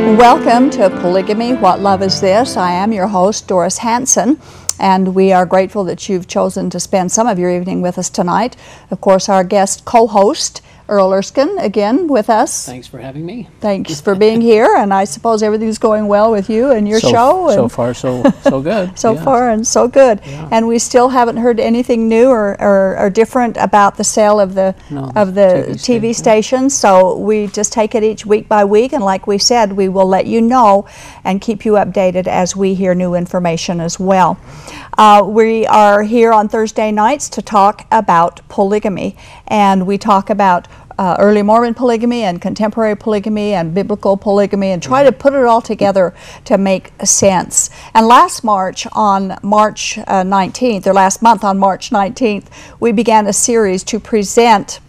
Welcome to Polygamy What Love Is This? I am your host, Doris Hanson, and we are grateful that you've chosen to spend some of your evening with us tonight. Of course, our guest co host Earl Erskine again with us. Thanks for having me. Thanks for being here, and I suppose everything's going well with you and your so, show. so far, so so good. so yeah. far and so good. Yeah. And we still haven't heard anything new or, or, or different about the sale of the No, of the TV TV, station. station. So we just take it each week by week, and like we said, we will let you know and keep you updated as we hear new information as well. Uh, we are here on Thursday nights to talk about polygamy, and we talk about uh, early Mormon polygamy and contemporary polygamy and biblical polygamy and try to put it all together to make sense. And last March, on March uh, 19th, or last month on March 19th, we began a series to present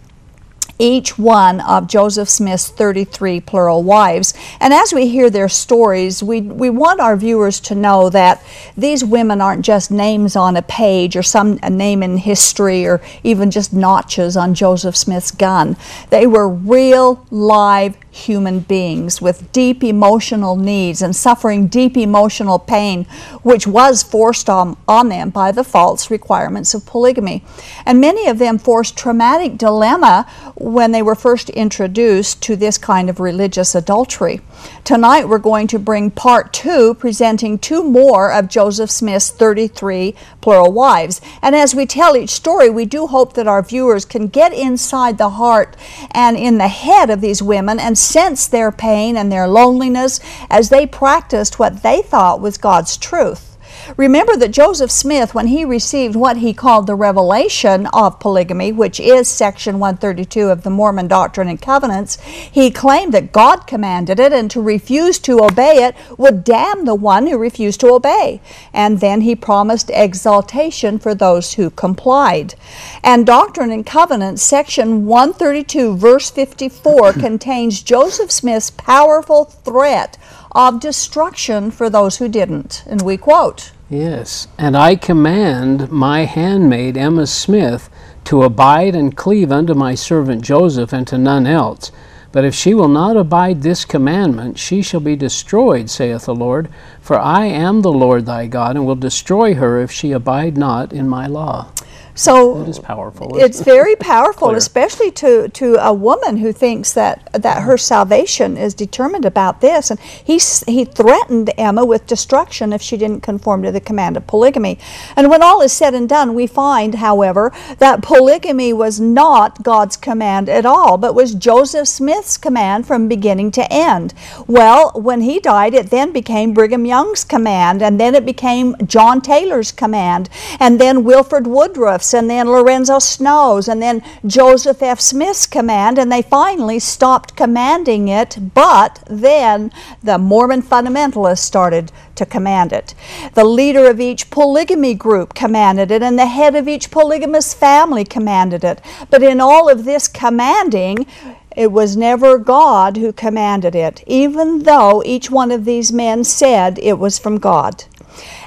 each one of Joseph Smith's 33 plural wives. And as we hear their stories, we, we want our viewers to know that these women aren't just names on a page or some name in history or even just notches on Joseph Smith's gun. They were real, live human beings with deep emotional needs and suffering deep emotional pain, which was forced on, on them by the false requirements of polygamy. And many of them forced traumatic dilemma when they were first introduced to this kind of religious adultery. Tonight we're going to bring part two, presenting two more of Joseph Smith's 33 plural wives. And as we tell each story, we do hope that our viewers can get inside the heart and in the head of these women and sense their pain and their loneliness as they practiced what they thought was God's truth. Remember that Joseph Smith, when he received what he called the revelation of polygamy, which is section 132 of the Mormon Doctrine and Covenants, he claimed that God commanded it and to refuse to obey it would damn the one who refused to obey. And then he promised exaltation for those who complied. And Doctrine and Covenants, section 132, verse 54, contains Joseph Smith's powerful threat of destruction for those who didn't. And we quote Yes, and I command my handmaid Emma Smith to abide and cleave unto my servant Joseph and to none else. But if she will not abide this commandment, she shall be destroyed, saith the Lord. For I am the Lord thy God, and will destroy her if she abide not in my law. So That is powerful. it's it? very powerful, Clear. especially to, to a woman who thinks that, that her salvation is determined about this. And he, he threatened Emma with destruction if she didn't conform to the command of polygamy. And when all is said and done, we find, however, that polygamy was not God's command at all, but was Joseph Smith's command from beginning to end. Well, when he died, it then became Brigham Young's command, and then it became John Taylor's command, and then Wilford And then Lorenzo Snow's, and then Joseph F. Smith's command, and they finally stopped commanding it, but then the Mormon fundamentalists started to command it. The leader of each polygamy group commanded it, and the head of each polygamous family commanded it. But in all of this commanding, it was never God who commanded it, even though each one of these men said it was from God.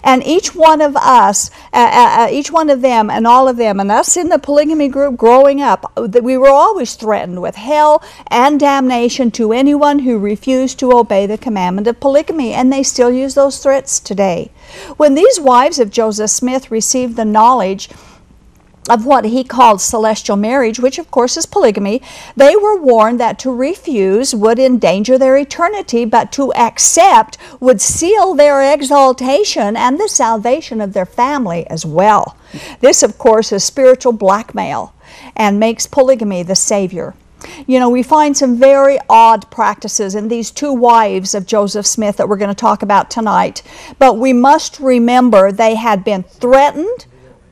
And each one of us, uh, uh, uh, each one of them, and all of them, and us in the polygamy group growing up, we were always threatened with hell and damnation to anyone who refused to obey the commandment of polygamy, and they still use those threats today. When these wives of Joseph Smith received the knowledge of what he called celestial marriage, which of course is polygamy, they were warned that to refuse would endanger their eternity, but to accept would seal their exaltation and the salvation of their family as well. This, of course, is spiritual blackmail and makes polygamy the savior. You know, we find some very odd practices in these two wives of Joseph Smith that we're going to talk about tonight, but we must remember they had been threatened,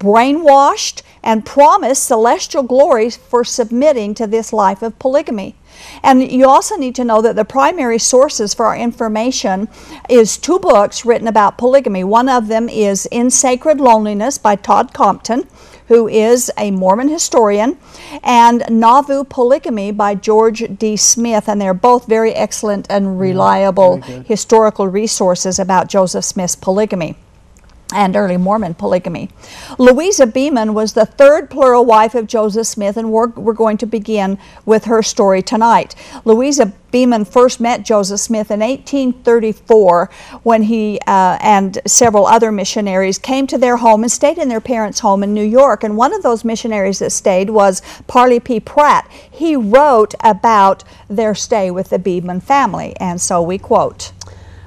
brainwashed, and promised celestial glories for submitting to this life of polygamy. And you also need to know that the primary sources for our information is two books written about polygamy. One of them is In Sacred Loneliness by Todd Compton who is a Mormon historian, and Nauvoo Polygamy by George D. Smith, and they're both very excellent and mm, reliable historical resources about Joseph Smith's polygamy and early Mormon polygamy. Louisa Beaman was the third plural wife of Joseph Smith, and we're, we're going to begin with her story tonight. Louisa Beaman first met Joseph Smith in 1834 when he uh, and several other missionaries came to their home and stayed in their parents' home in New York. And one of those missionaries that stayed was Parley P. Pratt. He wrote about their stay with the Beaman family, and so we quote.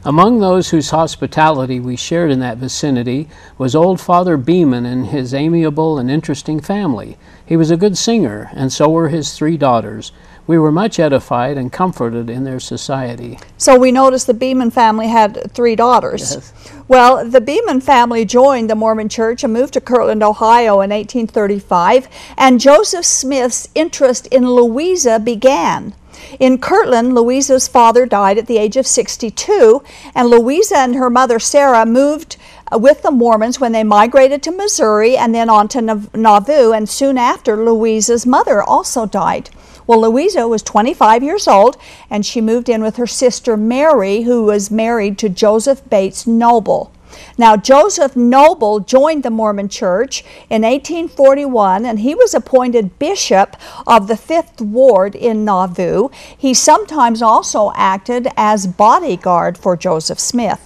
Among those whose hospitality we shared in that vicinity was old Father Beaman and his amiable and interesting family. He was a good singer, and so were his three daughters. We were much edified and comforted in their society. So we noticed the Beaman family had three daughters. Yes. Well, the Beaman family joined the Mormon Church and moved to Kirtland, Ohio in 1835, and Joseph Smith's interest in Louisa began. In Kirtland, Louisa's father died at the age of 62, and Louisa and her mother Sarah moved uh, with the Mormons when they migrated to Missouri and then on to Nauvoo, and soon after, Louisa's mother also died. Well, Louisa was 25 years old, and she moved in with her sister Mary, who was married to Joseph Bates Noble. Now, Joseph Noble joined the Mormon Church in 1841 and he was appointed bishop of the Fifth Ward in Nauvoo. He sometimes also acted as bodyguard for Joseph Smith.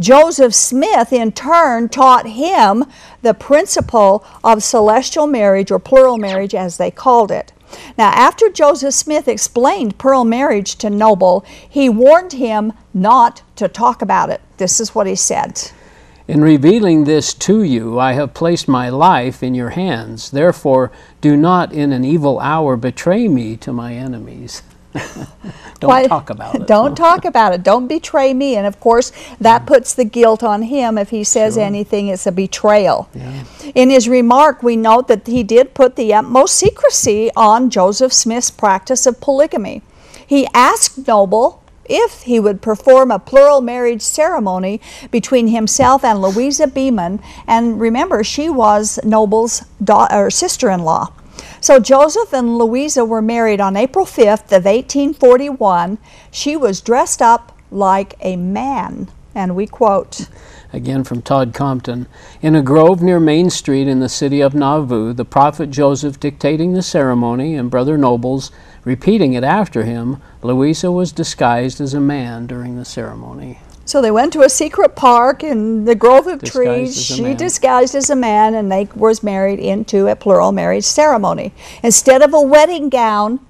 Joseph Smith, in turn, taught him the principle of celestial marriage or plural marriage, as they called it. Now, after Joseph Smith explained plural marriage to Noble, he warned him not to talk about it. This is what he said. In revealing this to you, I have placed my life in your hands. Therefore, do not in an evil hour betray me to my enemies. don't Why, talk about it. Don't talk about it. Don't betray me. And of course, that puts the guilt on him. If he says sure. anything, it's a betrayal. Yeah. In his remark, we note that he did put the utmost secrecy on Joseph Smith's practice of polygamy. He asked Noble if he would perform a plural marriage ceremony between himself and Louisa Beaman. And remember, she was Noble's daughter, sister in law. So Joseph and Louisa were married on April 5th of 1841. She was dressed up like a man. And we quote again from Todd Compton. In a grove near Main Street in the city of Nauvoo, the prophet Joseph dictating the ceremony and Brother Nobles repeating it after him, Louisa was disguised as a man during the ceremony. So they went to a secret park in the grove of disguised trees. She disguised as a man, and they was married into a plural marriage ceremony. Instead of a wedding gown,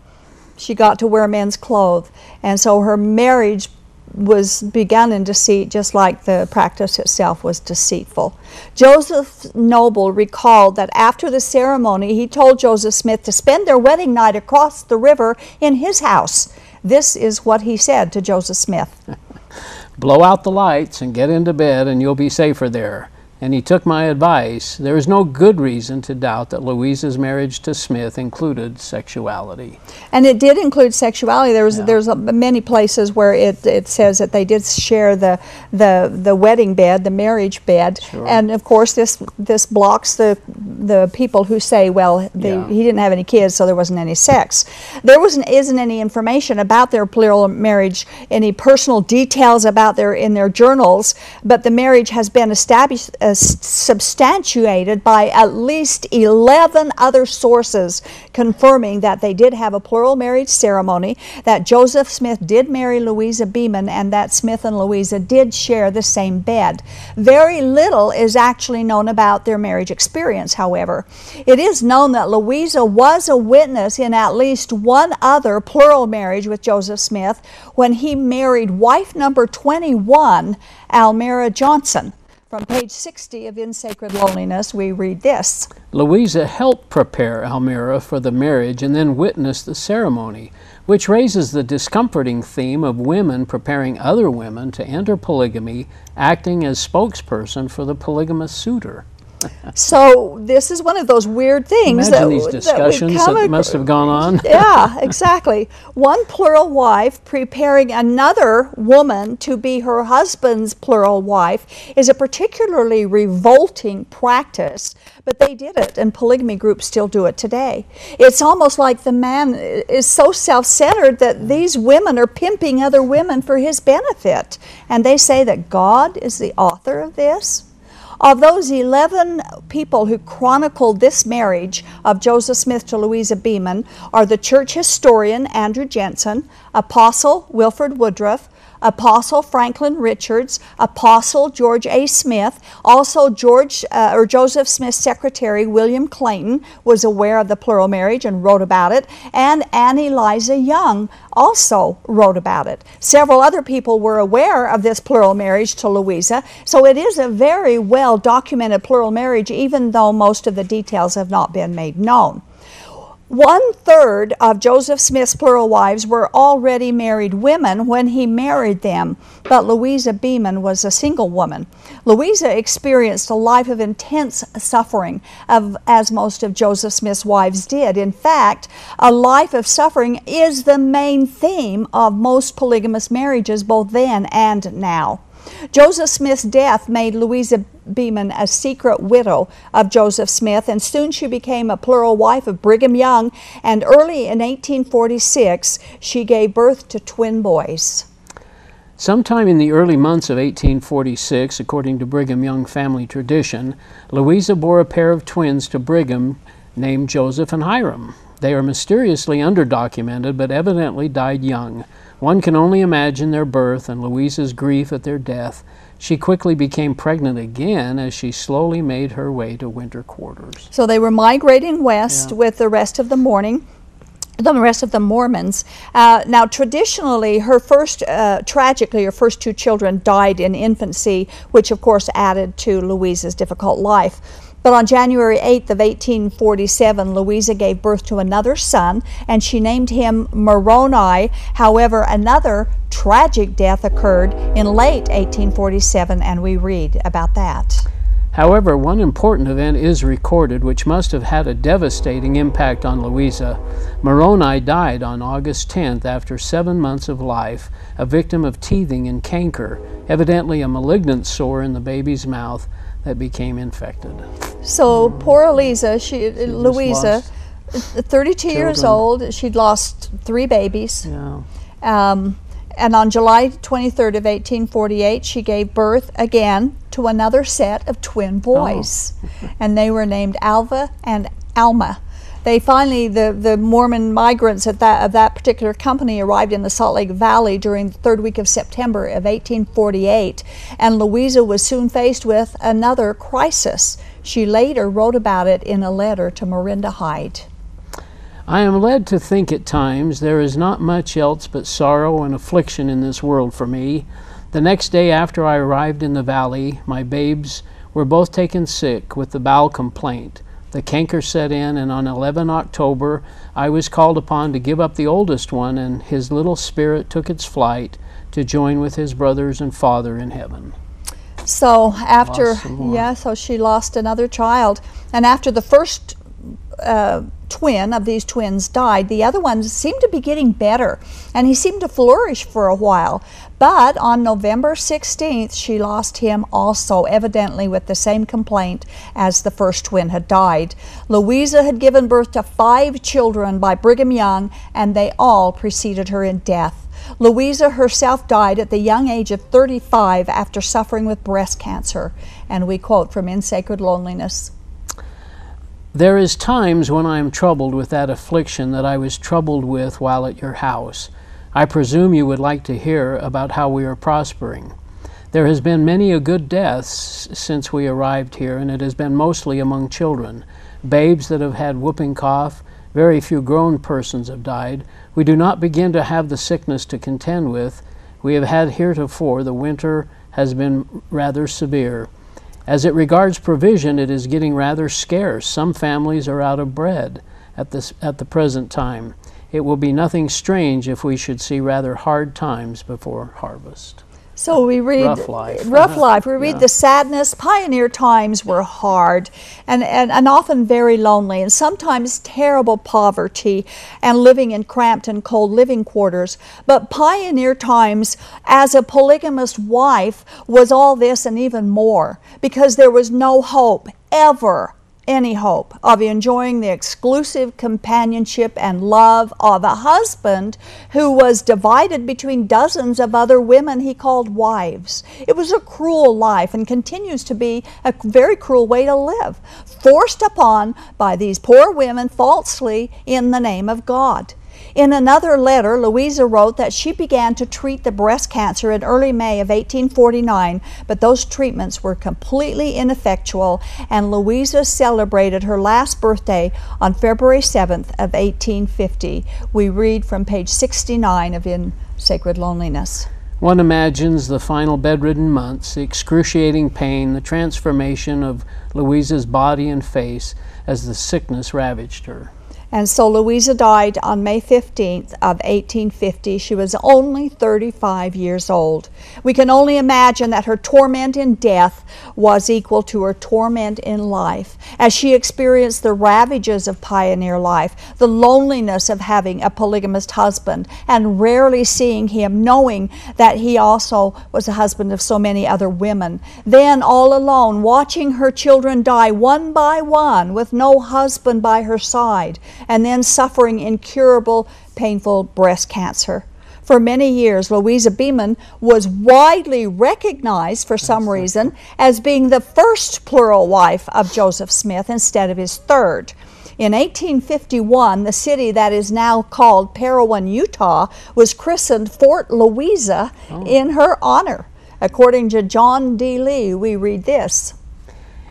she got to wear men's clothes, and so her marriage was begun in deceit, just like the practice itself was deceitful. Joseph Noble recalled that after the ceremony, he told Joseph Smith to spend their wedding night across the river in his house. This is what he said to Joseph Smith. Blow out the lights and get into bed, and you'll be safer there. And he took my advice. There is no good reason to doubt that Louisa's marriage to Smith included sexuality. And it did include sexuality. There was yeah. there's many places where it, it says that they did share the the the wedding bed, the marriage bed, sure. and of course this this blocks the the people who say, well, they, yeah. he didn't have any kids, so there wasn't any sex. There wasn't isn't any information about their plural marriage, any personal details about their in their journals, but the marriage has been established, uh, substantiated by at least eleven other sources confirming that they did have a plural marriage ceremony, that Joseph Smith did marry Louisa Beaman, and that Smith and Louisa did share the same bed. Very little is actually known about their marriage experience, however. It is known that Louisa was a witness in at least one other plural marriage with Joseph Smith when he married wife number 21, Almira Johnson. From page 60 of In Sacred Loneliness, we read this Louisa helped prepare Almira for the marriage and then witnessed the ceremony, which raises the discomforting theme of women preparing other women to enter polygamy, acting as spokesperson for the polygamous suitor. So this is one of those weird things Imagine that, these discussions come that must have gone on. yeah, exactly. One plural wife preparing another woman to be her husband's plural wife is a particularly revolting practice, but they did it, and polygamy groups still do it today. It's almost like the man is so self centered that mm. these women are pimping other women for his benefit. And they say that God is the author of this. Of those 11 people who chronicled this marriage of Joseph Smith to Louisa Beaman are the church historian Andrew Jenson, Apostle Wilford Woodruff, Apostle Franklin Richards, Apostle George A. Smith, also George uh, or Joseph Smith's secretary William Clayton was aware of the plural marriage and wrote about it, and Ann Eliza Young also wrote about it. Several other people were aware of this plural marriage to Louisa, so it is a very well documented plural marriage, even though most of the details have not been made known. One third of Joseph Smith's plural wives were already married women when he married them, but Louisa Beaman was a single woman. Louisa experienced a life of intense suffering, of, as most of Joseph Smith's wives did. In fact, a life of suffering is the main theme of most polygamous marriages, both then and now. Joseph Smith's death made Louisa Beaman a secret widow of Joseph Smith, and soon she became a plural wife of Brigham Young. And early in 1846, she gave birth to twin boys. Sometime in the early months of 1846, according to Brigham Young family tradition, Louisa bore a pair of twins to Brigham named Joseph and Hyrum. They are mysteriously underdocumented, but evidently died young. One can only imagine their birth and Louisa's grief at their death. She quickly became pregnant again as she slowly made her way to winter quarters. So they were migrating west Yeah. with the rest of the morning. The rest of the Mormons. Uh, now, traditionally, her first, uh, tragically, her first two children died in infancy, which of course added to Louisa's difficult life. But on January 8th of 1847, Louisa gave birth to another son, and she named him Moroni. However, another tragic death occurred in late 1847, and we read about that. However, one important event is recorded which must have had a devastating impact on Louisa. Moroni died on August 10th after seven months of life, a victim of teething and canker, evidently a malignant sore in the baby's mouth that became infected. So poor Eliza, she, Louisa, lost 32 years old, she'd lost three babies. Yeah. Um, and on July 23rd of 1848, she gave birth again to another set of twin oh. boys, and they were named Alva and Alma. They finally, the, the Mormon migrants at that, of that particular company arrived in the Salt Lake Valley during the third week of September of 1848, and Louisa was soon faced with another crisis. She later wrote about it in a letter to Marinda Hyde. I am led to think at times there is not much else but sorrow and affliction in this world for me. The next day after I arrived in the valley, my babes were both taken sick with the bowel complaint. The canker set in, and on 11 October I was called upon to give up the oldest one, and his little spirit took its flight to join with his brothers and father in heaven. So after, Lost some more. yeah, so she lost another child, and after the first uh, twin of these twins died, the other one seemed to be getting better, and he seemed to flourish for a while. But on November 16th, she lost him also, evidently with the same complaint as the first twin had died. Louisa had given birth to five children by Brigham Young, and they all preceded her in death. Louisa herself died at the young age of 35 after suffering with breast cancer. And we quote from In Sacred Loneliness. There is times when I am troubled with that affliction that I was troubled with while at your house. I presume you would like to hear about how we are prospering. There has been many a good death since we arrived here, and it has been mostly among children. Babes that have had whooping cough, very few grown persons have died. We do not begin to have the sickness to contend with. We have had heretofore the winter has been rather severe. As it regards provision, it is getting rather scarce. Some families are out of bread at, this, at the present time. It will be nothing strange if we should see rather hard times before harvest. So we read rough life. Rough life. We read Yeah. the sadness. Pioneer times were hard and, and, and often very lonely, and sometimes terrible poverty and living in cramped and cold living quarters. But pioneer times, as a polygamous wife, was all this and even more because there was no hope ever any hope of enjoying the exclusive companionship and love of a husband who was divided between dozens of other women he called wives. It was a cruel life and continues to be a very cruel way to live, forced upon by these poor women falsely in the name of God. In another letter, Louisa wrote that she began to treat the breast cancer in early May of 1849, but those treatments were completely ineffectual, and Louisa celebrated her last birthday on February 7th of 1850. We read from page 69 of In Sacred Loneliness. One imagines the final bedridden months, the excruciating pain, the transformation of Louisa's body and face as the sickness ravaged her. And so Louisa died on May 15th of 1850. She was only 35 years old. We can only imagine that her torment in death was equal to her torment in life as she experienced the ravages of pioneer life, the loneliness of having a polygamist husband and rarely seeing him, knowing that he also was the husband of so many other women. Then all alone, watching her children die one by one with no husband by her side and then suffering incurable, painful breast cancer. For many years, Louisa Beaman was widely recognized for some reason as being the first plural wife of Joseph Smith instead of his third. In 1851, the city that is now called Parowan, Utah, was christened Fort Louisa oh. in her honor. According to John D. Lee, we read this.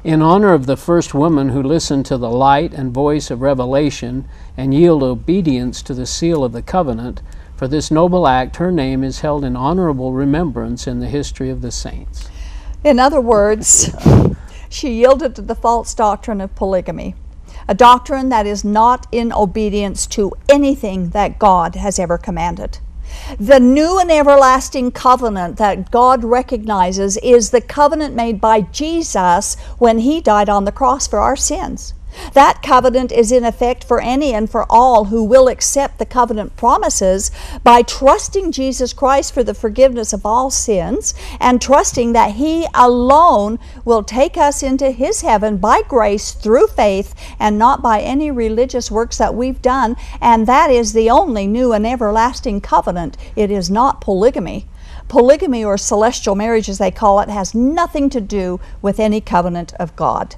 In honor of the first woman who listened to the light and voice of revelation and yielded obedience to the seal of the covenant, for this noble act her name is held in honorable remembrance in the history of the saints. In other words, she yielded to the false doctrine of polygamy, a doctrine that is not in obedience to anything that God has ever commanded. The new and everlasting covenant that God recognizes is the covenant made by Jesus when he died on the cross for our sins. That covenant is in effect for any and for all who will accept the covenant promises by trusting Jesus Christ for the forgiveness of all sins and trusting that He alone will take us into His heaven by grace through faith and not by any religious works that we've done. And that is the only new and everlasting covenant. It is not polygamy. Polygamy, or celestial marriage as they call it, has nothing to do with any covenant of God.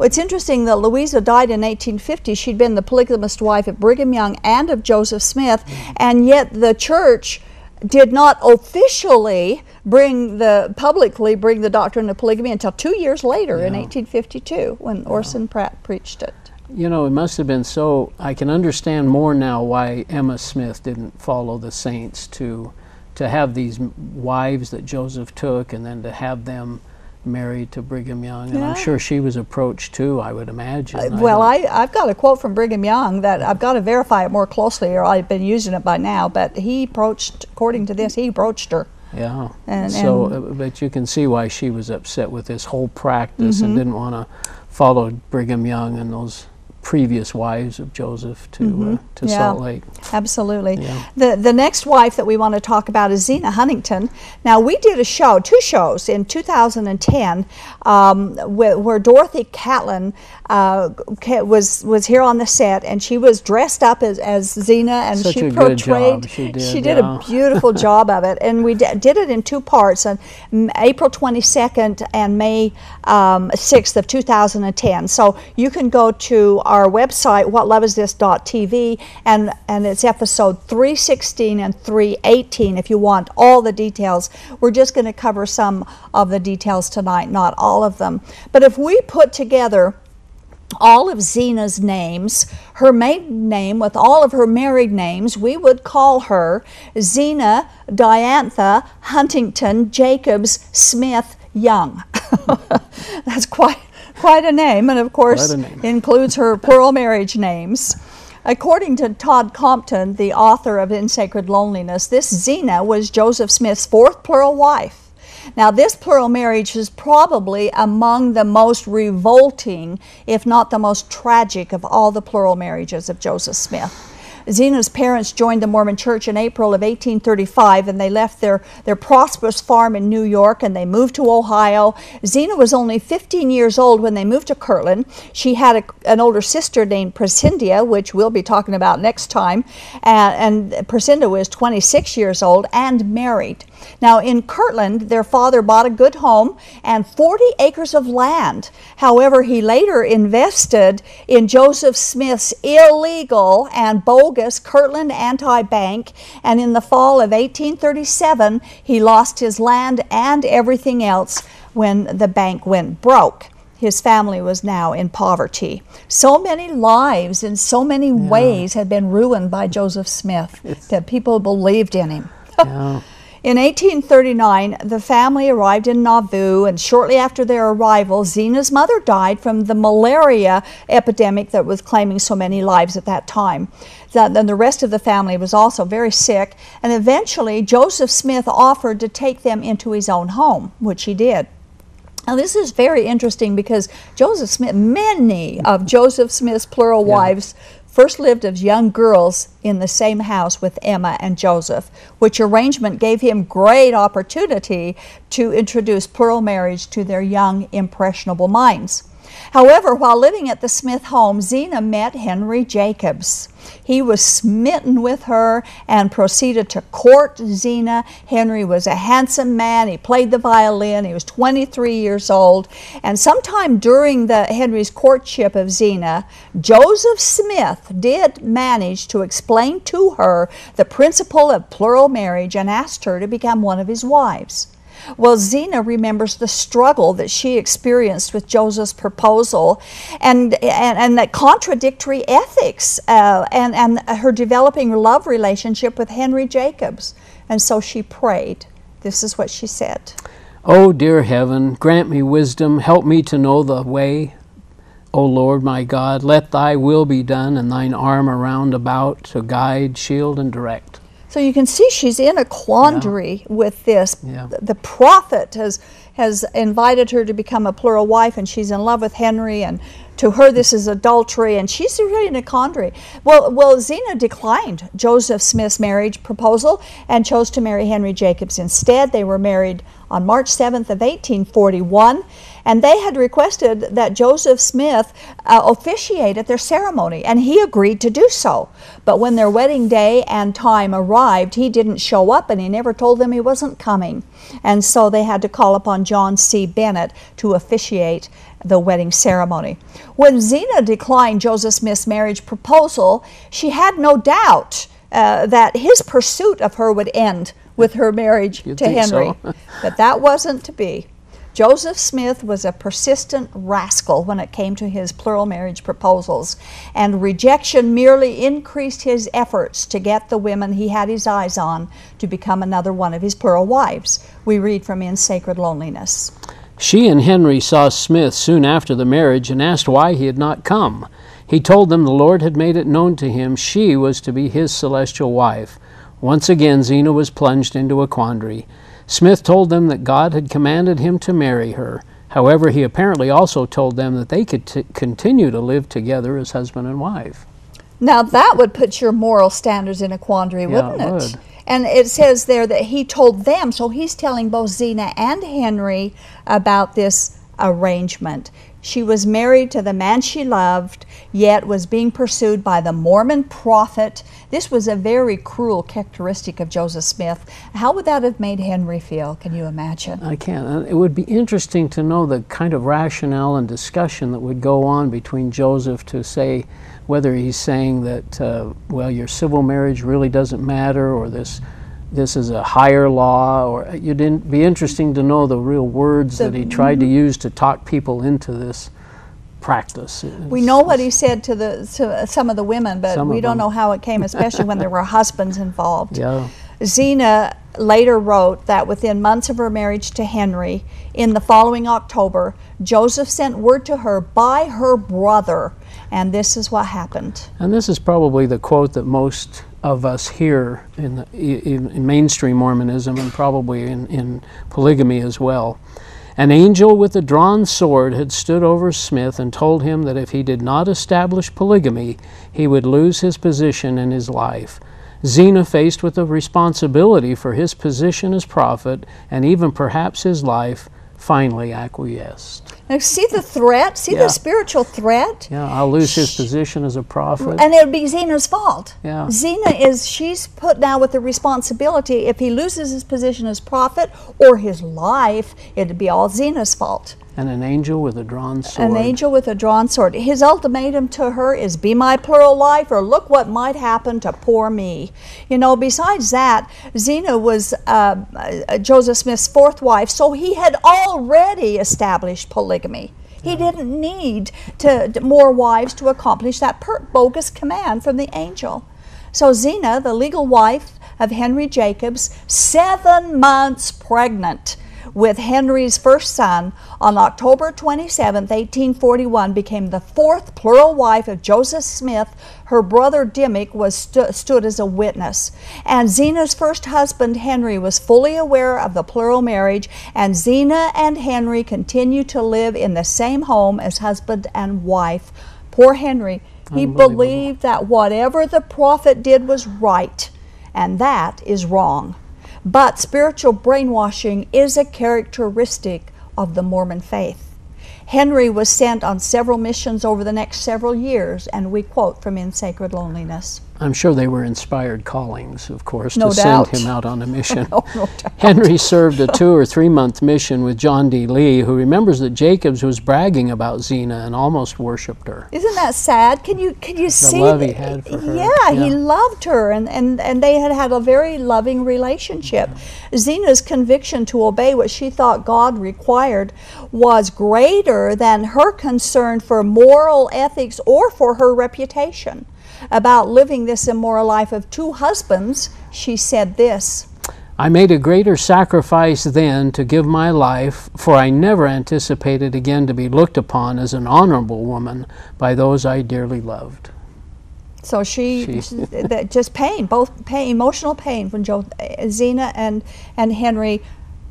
It's interesting that Louisa died in 1850. She'd been the polygamist wife of Brigham Young and of Joseph Smith, and yet the church did not officially bring the publicly bring the doctrine of polygamy until two years later in 1852 when Orson Pratt preached it. You know, it must have been so. I can understand more now why Emma Smith didn't follow the saints to to have these wives that Joseph took, and then to have them married to Brigham Young. And Yeah. I'm sure she was approached too. I would imagine. I Well, I, I've got a quote from Brigham Young that I've got to verify it more closely, or I've been using it by now. But he approached, according to this, he approached her. Yeah. And- so, and- uh, but you can see why she was upset with this whole practice Mm-hmm. and didn't want to follow Brigham Young and those previous wives of Joseph to uh, to Mm-hmm. Yeah. Salt Lake. Absolutely. Yeah. The the next wife that we want to talk about is Zina Huntington. Now we did a show, two shows in 2010, um, where, where Dorothy Catlin uh, was was here on the set, and she was dressed up as, as Zina, and Such she portrayed. she did, she did yeah. a beautiful job of it, and we d- did it in two parts on mm, April 22nd and May um, 6th of 2010. So you can go to our website, whatloveisthis.tv, and and it's episode 316 and 318 if you want all the details. We're just going to cover some of the details tonight, not all of them. But if we put together all of Zina's names, her maiden name with all of her married names, we would call her Zina Diantha Huntington Jacobs Smith Young. That's quite quite a name, and of course Quite a name. includes her plural marriage names. According to Todd Compton, the author of In Sacred Loneliness, this Zina was Joseph Smith's fourth plural wife. Now, this plural marriage is probably among the most revolting, if not the most tragic, of all the plural marriages of Joseph Smith. Zina's parents joined the Mormon Church in April of 1835 and they left their, their prosperous farm in New York and they moved to Ohio. Zina was only 15 years old when they moved to Kirtland. She had a, an older sister named Presendia, which we'll be talking about next time, and, and Presendia was 26 years old and married. Now, in Kirtland, their father bought a good home and 40 acres of land. However, he later invested in Joseph Smith's illegal and bogus Kirtland Anti Bank, and in the fall of 1837, he lost his land and everything else when the bank went broke his family was now in poverty. So many lives in so many yeah. ways had been ruined by Joseph Smith it's, that people believed in him. Yeah. In 1839, the family arrived in Nauvoo, and shortly after their arrival, Zina's mother died from the malaria epidemic that was claiming so many lives at that time. Then the rest of the family was also very sick, and eventually Joseph Smith offered to take them into his own home, which he did. Now, this is very interesting because Joseph Smith, many of Joseph Smith's plural yeah. wives first lived as young girls in the same house with Emma and Joseph, which arrangement gave him great opportunity to introduce plural marriage to their young, impressionable minds. However, while living at the Smith home, Zina met Henry Jacobs. He was smitten with her and proceeded to court Zina. Henry was a handsome man. He played the violin. He was 23 years old. And sometime during the Henry's courtship of Zina, Joseph Smith did manage to explain to her the principle of plural marriage and asked her to become one of his wives. Well, Zina remembers the struggle that she experienced with Joseph's proposal and, and, and that contradictory ethics uh, and, and her developing love relationship with Henry Jacobs. And so she prayed. This is what she said. Oh, dear heaven, grant me wisdom, help me to know the way. O Lord my God, let thy will be done, and thine arm around about to guide, shield, and direct. So you can see she's in a quandary yeah. with this. Yeah. The prophet has has invited her to become a plural wife, and she's in love with Henry, and to her this is adultery, and she's really in a quandary. Well, well, Zina declined Joseph Smith's marriage proposal and chose to marry Henry Jacobs instead. They were married on March 7th of 1841, and they had requested that Joseph Smith uh, officiate at their ceremony, and he agreed to do so. But when their wedding day and time arrived, he didn't show up, and he never told them he wasn't coming. And so they had to call upon John C. Bennett to officiate the wedding ceremony. When Zina declined Joseph Smith's marriage proposal, she had no doubt uh, that his pursuit of her would end with her marriage You'd to Henry. So. but that wasn't to be. Joseph Smith was a persistent rascal when it came to his plural marriage proposals, and rejection merely increased his efforts to get the women he had his eyes on to become another one of his plural wives. We read from In Sacred Loneliness. She and Henry saw Smith soon after the marriage and asked why he had not come. He told them the Lord had made it known to him she was to be his celestial wife. Once again, Zina was plunged into a quandary. Smith told them that God had commanded him to marry her. However, he apparently also told them that they could t- continue to live together as husband and wife. Now, that would put your moral standards in a quandary, wouldn't it? Would. And it says there that he told them, so he's telling both Zina and Henry about this arrangement. She was married to the man she loved, yet was being pursued by the Mormon prophet. This was a very cruel characteristic of Joseph Smith. How would that have made Henry feel? Can you imagine? I can't. It would be interesting to know the kind of rationale and discussion that would go on between Joseph to say whether he's saying that, uh, well, your civil marriage really doesn't matter, or this this is a higher law, or uh, it would be interesting to know the real words the, that he tried to use to talk people into this practice. It's, we know what he said to the to uh, some of the women, but we don't them. know how it came, especially when there were husbands involved. Yeah. Zina later wrote that within months of her marriage to Henry, in the following October, Joseph sent word to her by her brother, and this is what happened. And this is probably the quote that most of us here in, the, in, in mainstream Mormonism and probably in, in polygamy as well. An angel with a drawn sword had stood over Smith and told him that if he did not establish polygamy, he would lose his position in his life. Zina, faced with the responsibility for his position as prophet and even perhaps his life, finally acquiesced. Now, see the threat? See Yeah. the spiritual threat? Yeah, I'll lose his position as a prophet. And it would be Zina's fault. Yeah. Zina is, she's put now with the responsibility. If he loses his position as prophet or his life, it'd be all Zina's fault. And an angel with a drawn sword. An angel with a drawn sword. His ultimatum to her is be my plural life or look what might happen to poor me. You know, besides that, Zina was uh, uh, Joseph Smith's fourth wife, so he had already established polygamy. He didn't need to, more wives to accomplish that per- bogus command from the angel. So Zina, the legal wife of Henry Jacobs, seven months pregnant with Henry's first son, on October 27, 1841, became the fourth plural wife of Joseph Smith. Her brother Dimick was stu- stood as a witness. And Zina's first husband, Henry, was fully aware of the plural marriage, and Zina and Henry continued to live in the same home as husband and wife. Poor Henry, he believed that whatever the prophet did was right, and that is wrong. But spiritual brainwashing is a characteristic of the Mormon faith. Henry was sent on several missions over the next several years, and we quote from In Sacred Loneliness. I'm sure they were inspired callings, of course, No to doubt. send him out on a mission. No doubt. Henry served a two or three month mission with John D. Lee, who remembers that Jacobs was bragging about Zina and almost worshipped her. Isn't that sad? Can you can you see love he had for her. Yeah, he loved her, and, and and they had had a very loving relationship. Zina's conviction to obey what she thought God required was greater than her concern for moral ethics or for her reputation. About living this immoral life of two husbands, she said this. I made a greater sacrifice then to give my life, for I never anticipated again to be looked upon as an honorable woman by those I dearly loved. So she, She- that just pain, both pain, emotional pain from jo- uh, Zina and and Henry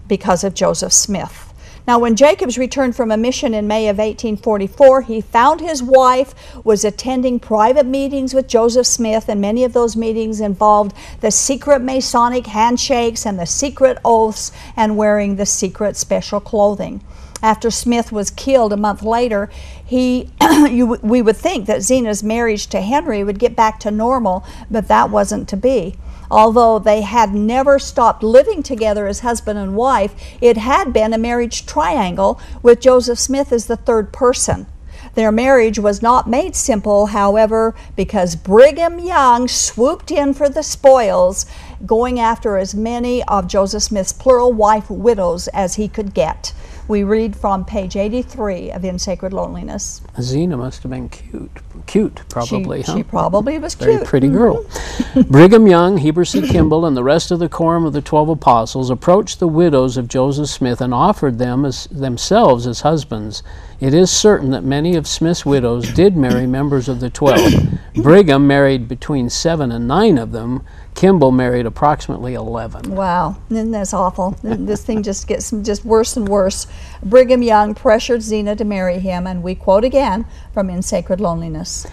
because of Joseph Smith. Now, when Jacobs returned from a mission in May of 1844, he found his wife was attending private meetings with Joseph Smith, and many of those meetings involved the secret Masonic handshakes and the secret oaths and wearing the secret special clothing. After Smith was killed a month later, he, you, we would think that Zina's marriage to Henry would get back to normal, but that wasn't to be. Although they had never stopped living together as husband and wife, it had been a marriage triangle with Joseph Smith as the third person. Their marriage was not made simple, however, because Brigham Young swooped in for the spoils, going after as many of Joseph Smith's plural wife widows as he could get. We read from page 83 of In Sacred Loneliness. Zina must have been cute. Cute, probably, she, huh? she probably was Very cute. Mm-hmm. pretty girl. Brigham Young, Heber C. Kimball, and the rest of the quorum of the twelve apostles approached the widows of Joseph Smith and offered them as themselves as husbands. It is certain that many of Smith's widows did marry members of the twelve. Brigham married between seven and nine of them. Kimball married approximately eleven. Wow, isn't this awful? this thing just gets just worse and worse. Brigham Young pressured Zina to marry him, and we quote again from In Sacred Loneliness.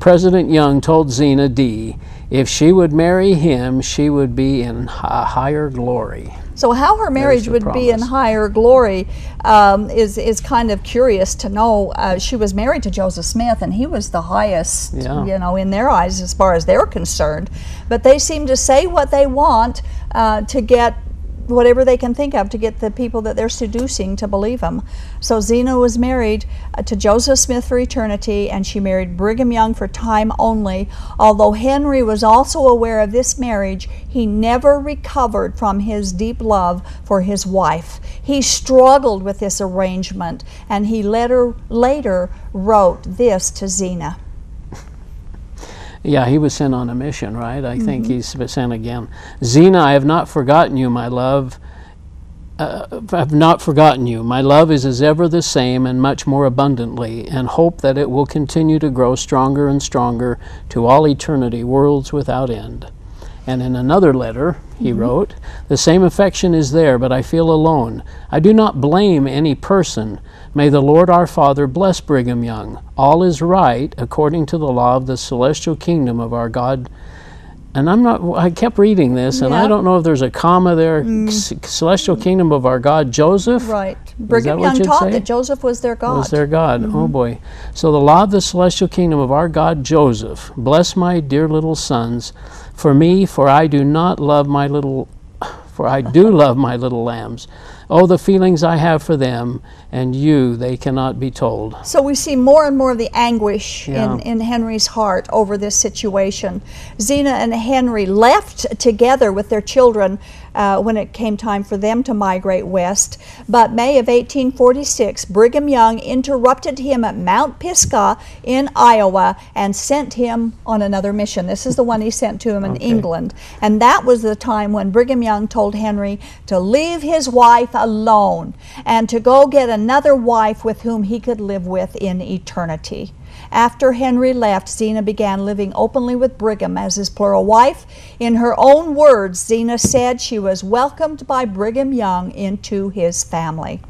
President Young told Zina D. if she would marry him, she would be in a higher glory. So, how her marriage would be in higher glory um, is is kind of curious to know. Uh, she was married to Joseph Smith, and he was the highest, Yeah. you know, in their eyes as far as they're concerned. But they seem to say what they want uh, to get whatever they can think of to get the people that they're seducing to believe them. So Zina was married uh, to Joseph Smith for eternity, and she married Brigham Young for time only. Although Henry was also aware of this marriage, he never recovered from his deep love for his wife. He struggled with this arrangement, and he later, later wrote this to Zina. Yeah, he was sent on a mission, right? I think Mm-hmm. he's sent again. Zina, I have not forgotten you, my love. uh, have not forgotten you. My love is as ever the same and much more abundantly, and hope that it will continue to grow stronger and stronger to all eternity, worlds without end. And in another letter, he mm-hmm. wrote, The same affection is there, but I feel alone. I do not blame any person. May the Lord our Father bless Brigham Young. All is right according to the law of the celestial kingdom of our God and I'm not, I kept reading this, and yeah. I don't know if there's a comma there. Mm. celestial kingdom of our God, Joseph. Right. Brigham Young taught say? that Joseph was their God. Was their God. Oh, mm-hmm. Oh boy. So the law of the celestial kingdom of our God, Joseph. Bless my dear little sons. For me, for I do not love my little, for I do love my little lambs. Oh, the feelings I have for them and you, they cannot be told. So we see more and more of the anguish yeah. in, in Henry's heart over this situation. Zina and Henry left together with their children uh, when it came time for them to migrate west. But May of 1846, Brigham Young interrupted him at Mount Pisgah in Iowa and sent him on another mission. This is the one he sent to him in okay. England. And that was the time when Brigham Young told Henry to leave his wife alone and to go get another wife with whom he could live with in eternity. After Henry left, Zina began living openly with Brigham as his plural wife. In her own words, Zina said she was welcomed by Brigham Young into his family.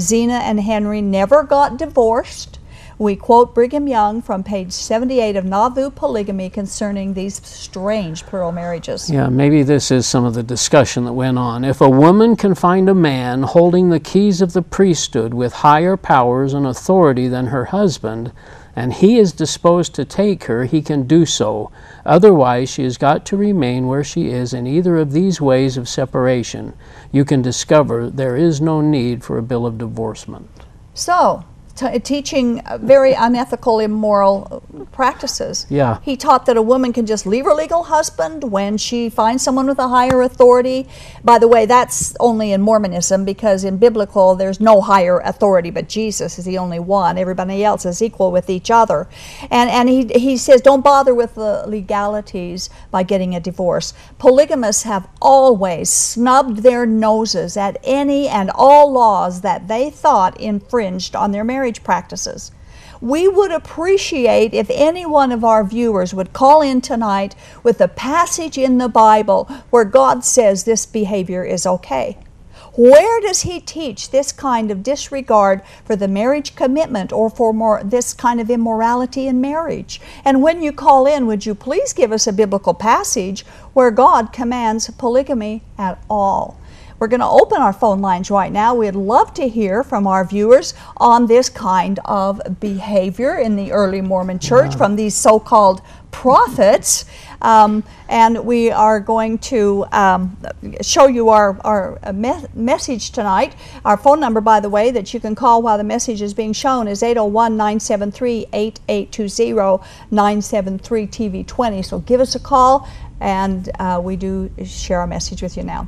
Zina and Henry never got divorced. We quote Brigham Young from page 78 of Nauvoo Polygamy concerning these strange plural marriages. Yeah, maybe this is some of the discussion that went on. If a woman can find a man holding the keys of the priesthood with higher powers and authority than her husband, and he is disposed to take her, he can do so. Otherwise, she has got to remain where she is in either of these ways of separation. You can discover there is no need for a bill of divorcement. So, teaching very unethical, immoral practices. Yeah. He taught that a woman can just leave her legal husband when she finds someone with a higher authority. By the way, that's only in Mormonism because in biblical there's no higher authority but Jesus is the only one. Everybody else is equal with each other. And and he he says don't bother with the legalities by getting a divorce. Polygamists have always snubbed their noses at any and all laws that they thought infringed on their marriage marriage practices. We would appreciate if any one of our viewers would call in tonight with a passage in the Bible where God says this behavior is okay. Where does he teach this kind of disregard for the marriage commitment or for more, this kind of immorality in marriage? And when you call in, would you please give us a biblical passage where God commands polygamy at all? We're going to open our phone lines right now. We'd love to hear from our viewers on this kind of behavior in the early Mormon church from these so called prophets. Um, and we are going to um, show you our, our uh, me- message tonight. Our phone number, by the way, that you can call while the message is being shown is 801 973 8820 973 TV20. So give us a call, and uh, we do share our message with you now.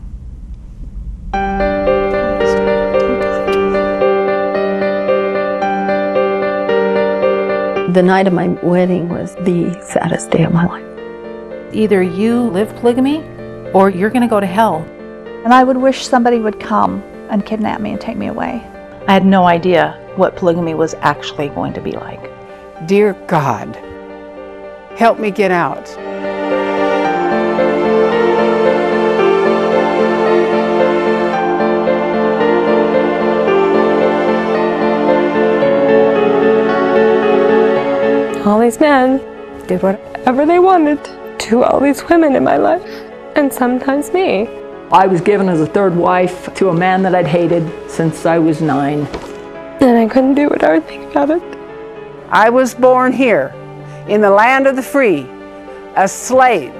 The night of my wedding was the saddest day of my life. Either you live polygamy or you're going to go to hell. And I would wish somebody would come and kidnap me and take me away. I had no idea what polygamy was actually going to be like. Dear God, help me get out. All these men did whatever they wanted to all these women in my life, and sometimes me. I was given as a third wife to a man that I'd hated since I was nine. And I couldn't do what I would think about it. I was born here, in the land of the free, a slave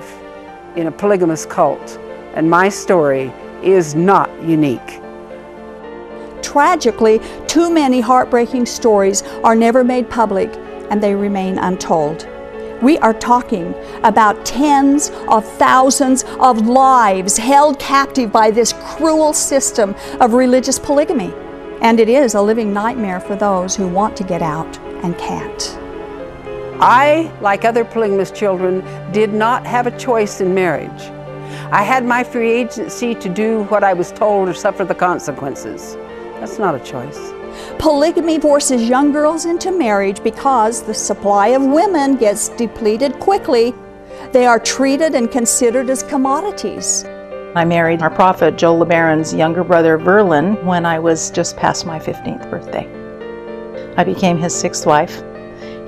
in a polygamous cult, and my story is not unique. Tragically, too many heartbreaking stories are never made public and they remain untold. We are talking about tens of thousands of lives held captive by this cruel system of religious polygamy. And it is a living nightmare for those who want to get out and can't. I, like other polygamous children, did not have a choice in marriage. I had my free agency to do what I was told or suffer the consequences. That's not a choice. Polygamy forces young girls into marriage because the supply of women gets depleted quickly. They are treated and considered as commodities. I married our prophet, Joel LeBaron's younger brother, Verlan, when I was just past my 15th birthday. I became his sixth wife.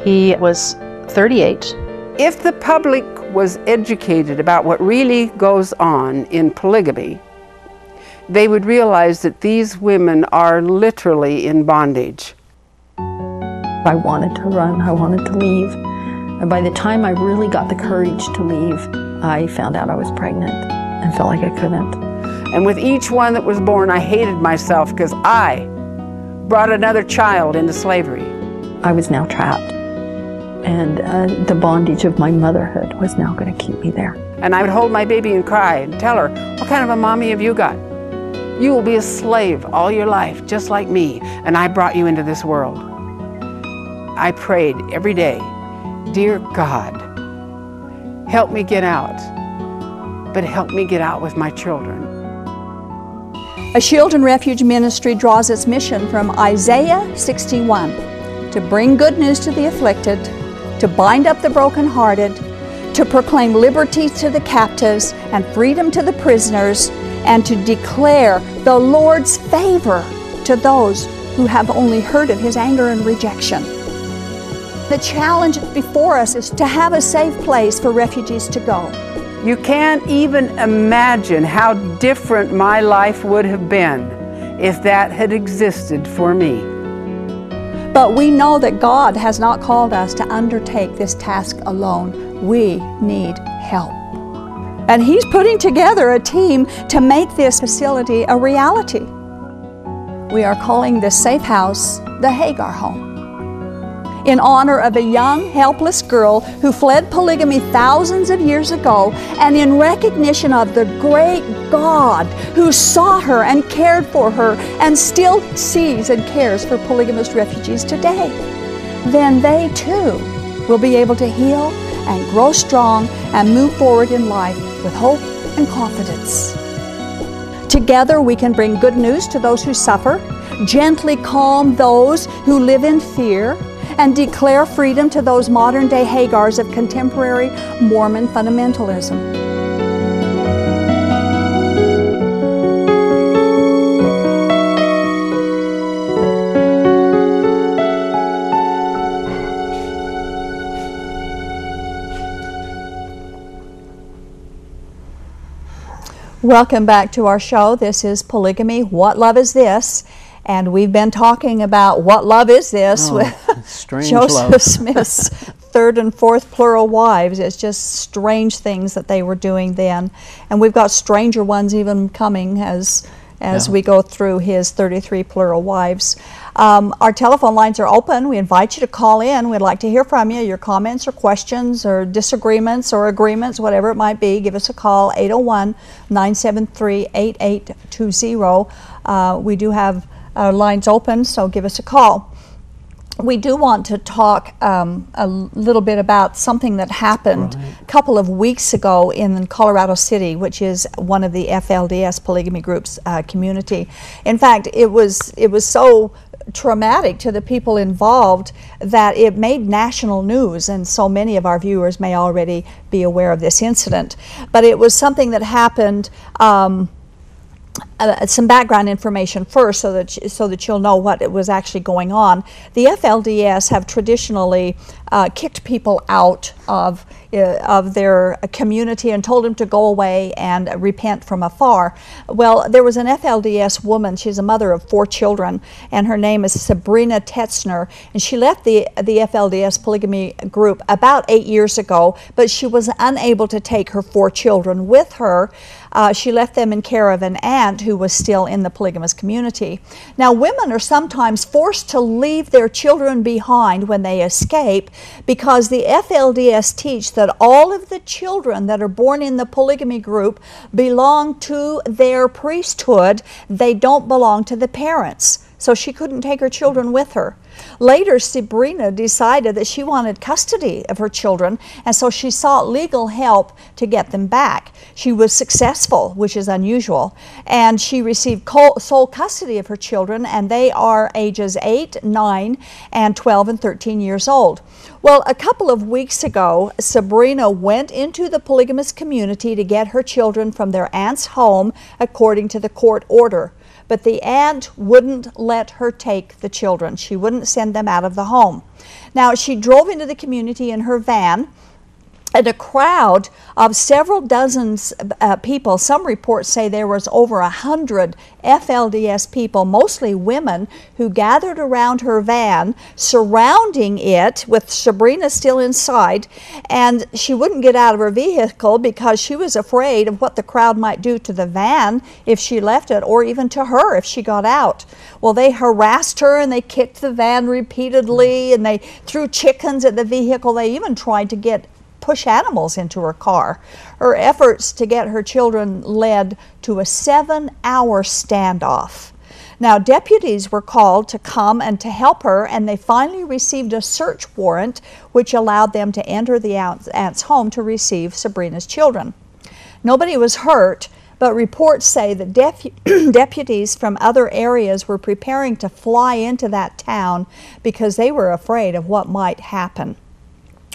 He was 38. If the public was educated about what really goes on in polygamy, they would realize that these women are literally in bondage. I wanted to run, I wanted to leave. And by the time I really got the courage to leave, I found out I was pregnant and felt like I couldn't. And with each one that was born, I hated myself because I brought another child into slavery. I was now trapped. And uh, the bondage of my motherhood was now going to keep me there. And I would hold my baby and cry and tell her, What kind of a mommy have you got? You will be a slave all your life, just like me, and I brought you into this world. I prayed every day, Dear God, help me get out, but help me get out with my children. A Shield and Refuge ministry draws its mission from Isaiah 61 to bring good news to the afflicted, to bind up the brokenhearted, to proclaim liberty to the captives and freedom to the prisoners, and to declare the Lord's favor to those who have only heard of His anger and rejection. The challenge before us is to have a safe place for refugees to go. You can't even imagine how different my life would have been if that had existed for me. But we know that God has not called us to undertake this task alone. We need help. And He's putting together a team to make this facility a reality. We are calling this safe house the Hagar Home. In honor of a young, helpless girl who fled polygamy thousands of years ago, and in recognition of the great God who saw her and cared for her and still sees and cares for polygamous refugees today, then they too will be able to heal and grow strong and move forward in life with hope and confidence. Together, we can bring good news to those who suffer, gently calm those who live in fear, and declare freedom to those modern day Hagars of contemporary Mormon fundamentalism. Welcome back to our show. This is Polygamy What Love Is This? And we've been talking about what love is this Oh, with Joseph love. Smith's third and fourth plural wives. It's just strange things that they were doing then. And we've got stranger ones even coming as as Yeah. we go through his 33 plural wives. Um, our telephone lines are open. We invite you to call in. We'd like to hear from you. Your comments or questions or disagreements or agreements, whatever it might be, give us a call 801 973 8820. Uh, We do have uh, lines open, so give us a call we do want to talk um, a little bit about something that happened a couple of weeks ago in Colorado City, which is one of the FLDS polygamy groups uh, community. In fact, it was it was so traumatic to the people involved that it made national news, and so many of our viewers may already be aware of this incident. But it was something that happened. Um, uh, some background information first so that so that you'll know what was actually going on. The FLDS have traditionally uh, kicked people out of uh, of their community and told them to go away and repent from afar. Well, there was an FLDS woman. She's a mother of four children, and her name is Sabrina Tetzner. And she left the the FLDS polygamy group about eight years ago, but she was unable to take her four children with her. Uh, she left them in care of an aunt who was still in the polygamous community. Now, women are sometimes forced to leave their children behind when they escape because the FLDS teach that all of the children that are born in the polygamy group belong to their priesthood, they don't belong to the parents. So she couldn't take her children with her. Later, Sabrina decided that she wanted custody of her children, and so she sought legal help to get them back. She was successful, which is unusual, and she received sole custody of her children, and they are ages 8, 9, and 12 and 13 years old. Well, a couple of weeks ago, Sabrina went into the polygamous community to get her children from their aunt's home according to the court order but the aunt wouldn't let her take the children. She wouldn't send them out of the home. Now, she drove into the community in her van and a crowd of several dozens uh, people. Some reports say there was over a hundred FLDS people, mostly women, who gathered around her van, surrounding it with Sabrina still inside, and she wouldn't get out of her vehicle because she was afraid of what the crowd might do to the van if she left it, or even to her if she got out. Well, they harassed her and they kicked the van repeatedly, and they threw chickens at the vehicle. They even tried to get push animals into her car. Her efforts to get her children led to a seven hour standoff. Now, deputies were called to come and to help her, and they finally received a search warrant which allowed them to enter the aunt's home to receive Sabrina's children. Nobody was hurt, but reports say that deputies from other areas were preparing to fly into that town because they were afraid of what might happen.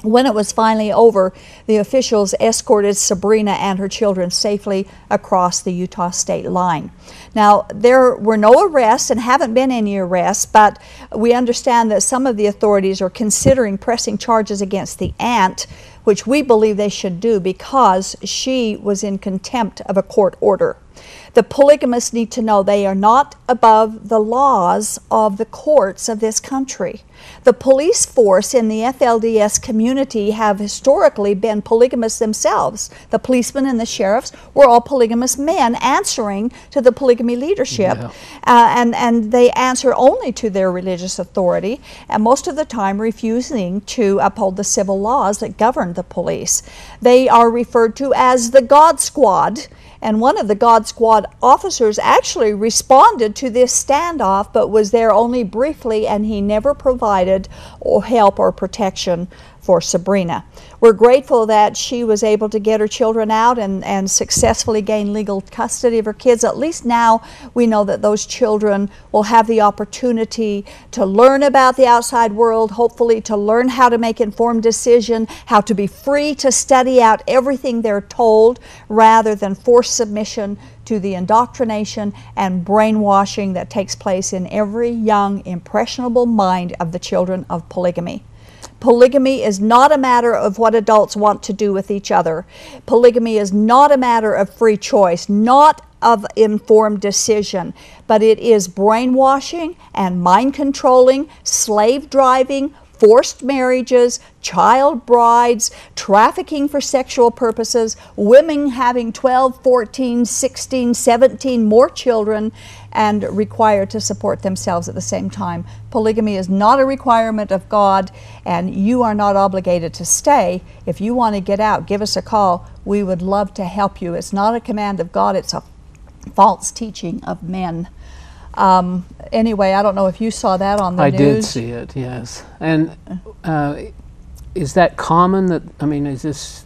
When it was finally over, the officials escorted Sabrina and her children safely across the Utah state line. Now, there were no arrests and haven't been any arrests, but we understand that some of the authorities are considering pressing charges against the aunt, which we believe they should do because she was in contempt of a court order. The polygamists need to know they are not above the laws of the courts of this country. The police force in the FLDS community have historically been polygamists themselves. The policemen and the sheriffs were all polygamous men answering to the polygamy leadership. Yeah. Uh, and, and they answer only to their religious authority, and most of the time refusing to uphold the civil laws that govern the police. They are referred to as the God Squad and one of the God Squad officers actually responded to this standoff, but was there only briefly, and he never provided help or protection for Sabrina. We're grateful that she was able to get her children out and, and successfully gain legal custody of her kids. At least now we know that those children will have the opportunity to learn about the outside world, hopefully to learn how to make informed decision, how to be free to study out everything they're told rather than forced submission to the indoctrination and brainwashing that takes place in every young, impressionable mind of the children of polygamy. Polygamy is not a matter of what adults want to do with each other. Polygamy is not a matter of free choice, not of informed decision, but it is brainwashing and mind controlling, slave driving, forced marriages, child brides, trafficking for sexual purposes, women having 12, 14, 16, 17 more children, and required to support themselves at the same time. Polygamy is not a requirement of God, and you are not obligated to stay. If you want to get out, give us a call. We would love to help you. It's not a command of God, it's a false teaching of men. Um, anyway, I don't know if you saw that on the I news. I did see it, yes. And uh, is that common? That I mean, is this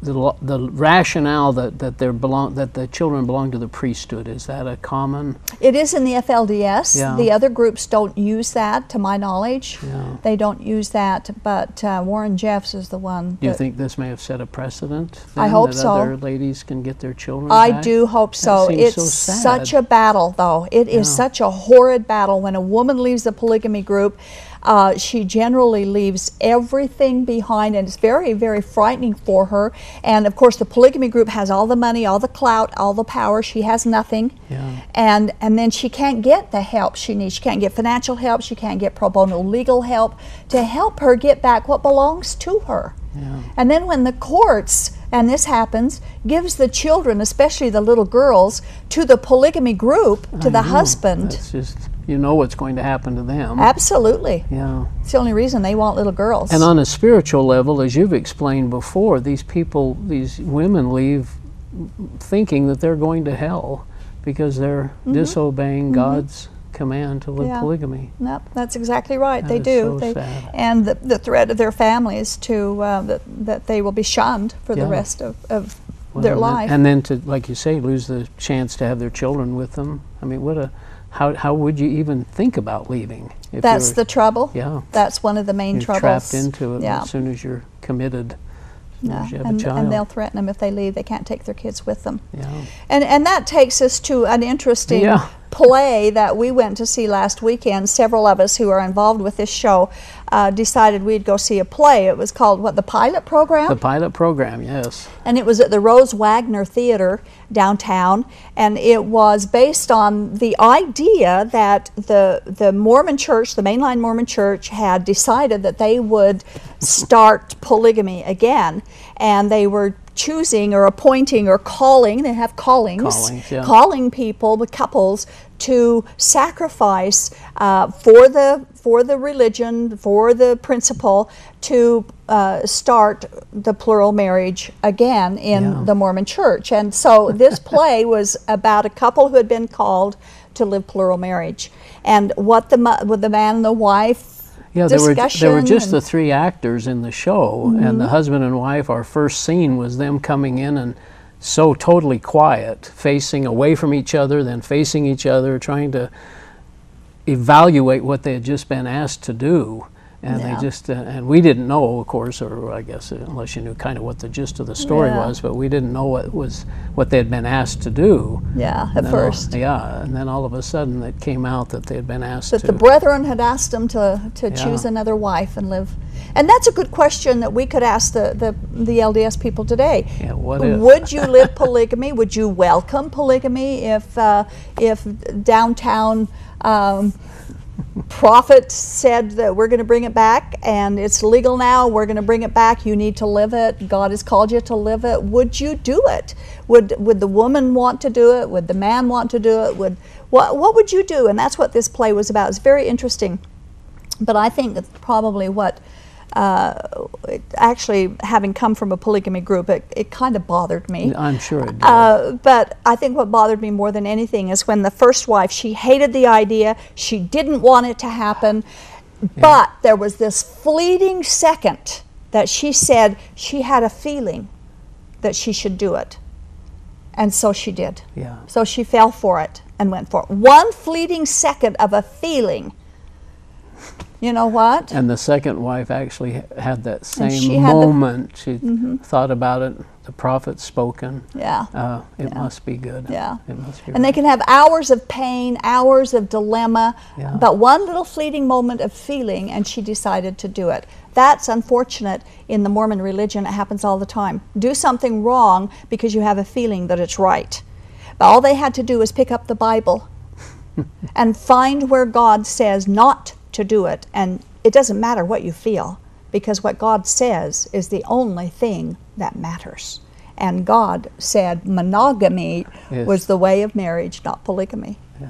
the, the rationale that, that, they belong, that the children belong to the priesthood, is that a common? It is in the FLDS. Yeah. The other groups don't use that, to my knowledge. Yeah. They don't use that, but uh, Warren Jeffs is the one. Do you think this may have set a precedent? I hope that so. Other ladies can get their children I back? do hope so. It's so such a battle, though. It yeah. is such a horrid battle when a woman leaves the polygamy group uh, she generally leaves everything behind, and it's very, very frightening for her. And of course, the polygamy group has all the money, all the clout, all the power. She has nothing, yeah. and and then she can't get the help she needs. She can't get financial help. She can't get pro bono legal help to help her get back what belongs to her. Yeah. And then when the courts and this happens, gives the children, especially the little girls, to the polygamy group, to I the know. husband. That's just you know what's going to happen to them. Absolutely. Yeah. It's the only reason they want little girls. And on a spiritual level, as you've explained before, these people, these women leave thinking that they're going to hell because they're mm-hmm. disobeying mm-hmm. God's command to live Yeah. polygamy. Nope, that's exactly right. That they do. so they. And the, the threat of their families to uh, that, that they will be shunned for the rest of, of Well, their and then- life. And then to, like you say, lose the chance to have their children with them. I mean, what a, how, how would you even think about leaving? if That's the trouble. Yeah. That's one of the main You're troubles. trapped into it Yeah. as soon as you're committed. Yeah. as you And, and they'll threaten them if they leave. They can't take their kids with them. yeah. And and that takes us to an interesting Yeah. play that we went to see last weekend. Several of us who are involved with this show uh, decided we'd go see a play. It was called what the pilot program, The pilot program, yes. and it was at the Rose Wagner Theater downtown. And it was based on the idea that the the Mormon Church, the mainline Mormon Church, had decided that they would start polygamy again, and they were choosing or appointing or calling. They have callings, Callings, yeah. calling people, the couples, to sacrifice uh, for the for the religion, for the principle, to uh, start the plural marriage again in Yeah. the Mormon Church. And so this play was about a couple who had been called to live plural marriage, and what the with the man and the wife. Yeah, there were, there were just the Mm-hmm. three actors in the show, and the husband and wife. Our first scene was them coming in and so totally quiet, facing away from each other, then facing each other, trying to evaluate what they had just been asked to do. And they just, uh, and we didn't know, of course, or I guess uh, unless you knew kind of what the gist of the story Yeah. was, but we didn't know what was what they had been asked to do. Yeah, at then all- first. yeah, and then all of a sudden it came out that they had been asked that to. the brethren had asked them to, to Yeah. choose another wife and live. And that's a good question that we could ask the, the, the LDS people today. Yeah, what if? Would you live polygamy? Would you welcome polygamy if, uh, if downtown um, prophet said that we're going to bring it back and it's legal now, we're going to bring it back, you need to live it, God has called you to live it? Would you do it? Would, would the woman want to do it? Would the man want to do it? Would, what, what would you do? And that's what this play was about. It's very interesting. But I think that's probably what, uh, actually, having come from a polygamy group, it, it kind of bothered me. I'm sure it did. Uh, but I think what bothered me more than anything is when the first wife, she hated the idea, she didn't want it to happen, but there was this fleeting second that she said she had a feeling that she should do it. And so she did. yeah. So she fell for it and went for it. One fleeting second of a feeling. You know what? And the second wife actually had that she same the- moment. she thought about it. The prophet spoken. Yeah. Uh, it Yeah. must be good. Yeah. It must be. And they can have hours of pain, hours of dilemma, Yeah. but one little fleeting moment of feeling, and she decided to do it. That's unfortunate in the Mormon religion. It happens all the time. Do something wrong because you have a feeling that it's right. But all they had to do was pick up the Bible and find where God says not to do it. And it doesn't matter what you feel because what God says is the only thing that matters. And God said monogamy Yes. was the way of marriage, not polygamy. Yeah.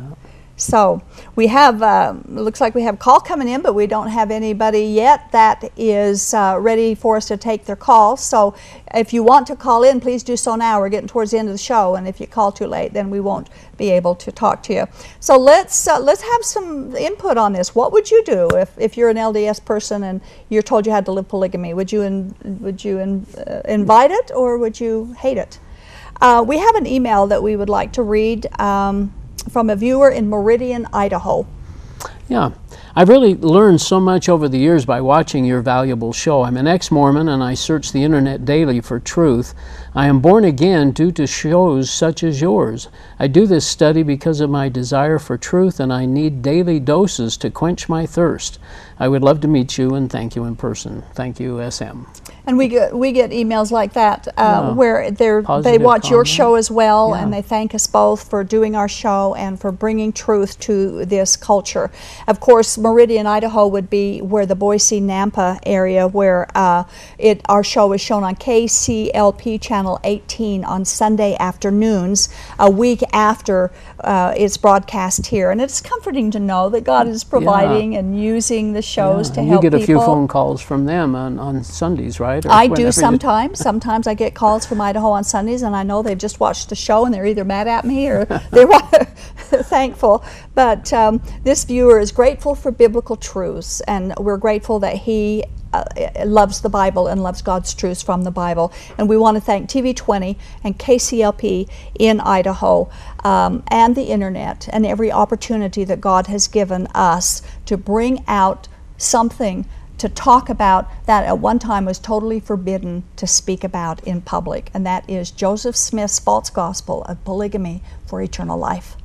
So we have, uh, looks like we have call coming in, but we don't have anybody yet that is uh, ready for us to take their call. So if you want to call in, please do so now. We're getting towards the end of the show, and if you call too late, then we won't be able to talk to you. So let's uh, let's have some input on this. What would you do if, if you're an LDS person and you're told you had to live polygamy? Would you in, would you in, uh, invite it or would you hate it? Uh, we have an email that we would like to read um, from a viewer in Meridian, Idaho. Yeah. I've really learned so much over the years by watching your valuable show. I'm an ex Mormon and I search the internet daily for truth. I am born again due to shows such as yours. I do this study because of my desire for truth and I need daily doses to quench my thirst. I would love to meet you and thank you in person. Thank you, SM. And we get we get emails like that uh, Yeah. where they're they Positive watch your show as well, and they thank us both for doing our show and for bringing truth to this culture. Of course, Meridian, Idaho, would be where the Boise Nampa area, where uh, it our show is shown on KCLP channel 18 on Sunday afternoons, a week after uh, it's broadcast here, and it's comforting to know that God is providing and using the shows Yeah, to and help you get a few phone calls from them on, on Sundays, right? Or I do sometimes. Sometimes I get calls from Idaho on Sundays, and I know they've just watched the show and they're either mad at me or they're thankful. But um, this viewer is grateful for biblical truths, and we're grateful that he. Uh, loves the Bible and loves God's truths from the Bible. And we want to thank TV20 and KCLP in Idaho um, and the internet and every opportunity that God has given us to bring out something to talk about that at one time was totally forbidden to speak about in public, and that is Joseph Smith's false gospel of polygamy for eternal life.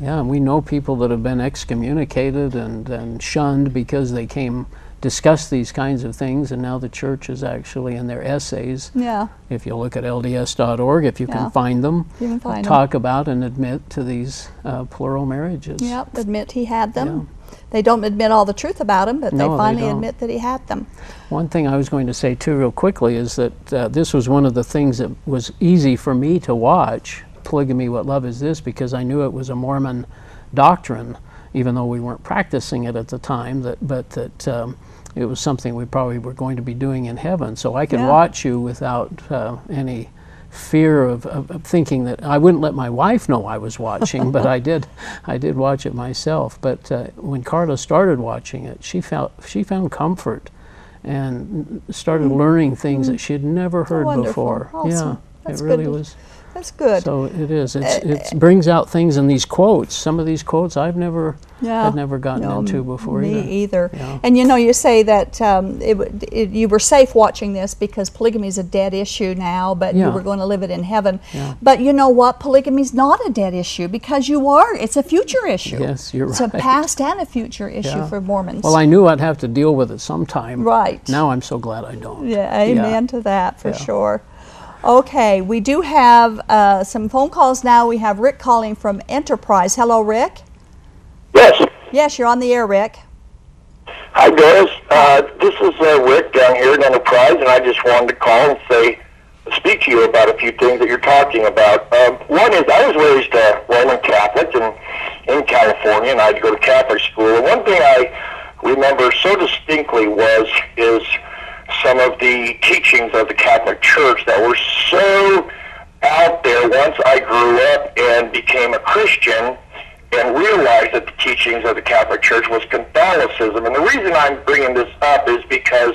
Yeah, and we know people that have been excommunicated and, and shunned because they came discuss these kinds of things, and now the church is actually in their essays. Yeah. If you look at LDS.org, if you Yeah. can find them, You can find talk about and admit to these uh, plural marriages. Yep, admit he had them. They don't admit all the truth about him, but No, they they finally don't. admit that he had them. One thing I was going to say too, real quickly, is that uh, this was one of the things that was easy for me to watch. Polygamy, What Love Is This? Because I knew it was a Mormon doctrine, even though we weren't practicing it at the time. That, but that um, it was something we probably were going to be doing in heaven. So I could Yeah. watch you without uh, any fear of, of, of thinking that I wouldn't let my wife know I was watching, but I did. I did watch it myself. But uh, when Carla started watching it, she felt she found comfort and started learning things that she had never heard Mm. wonderful. before. Awesome. Yeah, That's it really good. was. That's good. So it is. It's, it brings out things in these quotes. Some of these quotes I've never Yeah. had never gotten No, into before me either. either. Yeah. And you know, you say that um, it, it, you were safe watching this because polygamy is a dead issue now, but you Yeah. were going to live it in heaven. But you know what? Polygamy is not a dead issue because you are. It's a future issue. Yes, you're right. It's a past and a future issue for Mormons. Well, I knew I'd have to deal with it sometime. Right. Now I'm so glad I don't. Yeah, amen to that for sure. Okay, we do have uh, some phone calls now. We have Rick calling from Enterprise. Hello, Rick. Yes. Yes, you're on the air, Rick. Hi, guys. Uh, this is uh, Rick down here at Enterprise, and I just wanted to call and say, speak to you about a few things that you're talking about. Um, one is I was raised uh, Roman Catholic in, in California, and I had to go to Catholic school. And one thing I remember so distinctly was is some of the teachings of the Catholic Church that were so out there once I grew up and became a Christian and realized that the teachings of the Catholic Church was Catholicism. And the reason I'm bringing this up is because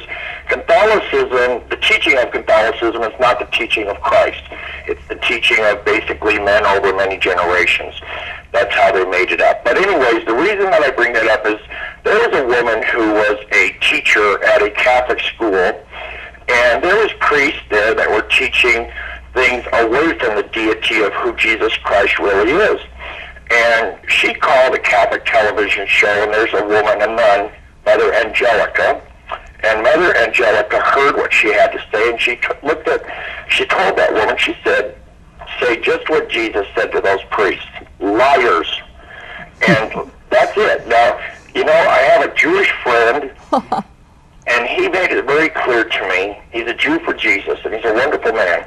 Catholicism, the teaching of Catholicism, is not the teaching of Christ. It's the teaching of basically men over many generations. That's how they made it up. But anyways, the reason that I bring that up is there was a woman who was a teacher at a Catholic school, and there was priests there that were teaching things away from the deity of who Jesus Christ really is. And she called a Catholic television show, and there's a woman, a nun, Mother Angelica. And Mother Angelica heard what she had to say, and she t- looked at, she told that woman, she said, say just what Jesus said to those priests, liars. And that's it. Now, you know, I have a Jewish friend, and he made it very clear to me. He's a Jew for Jesus, and he's a wonderful man.